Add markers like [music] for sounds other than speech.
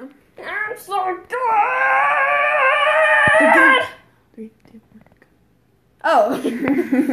I'm so good. Three, two, one, go. Oh. [laughs]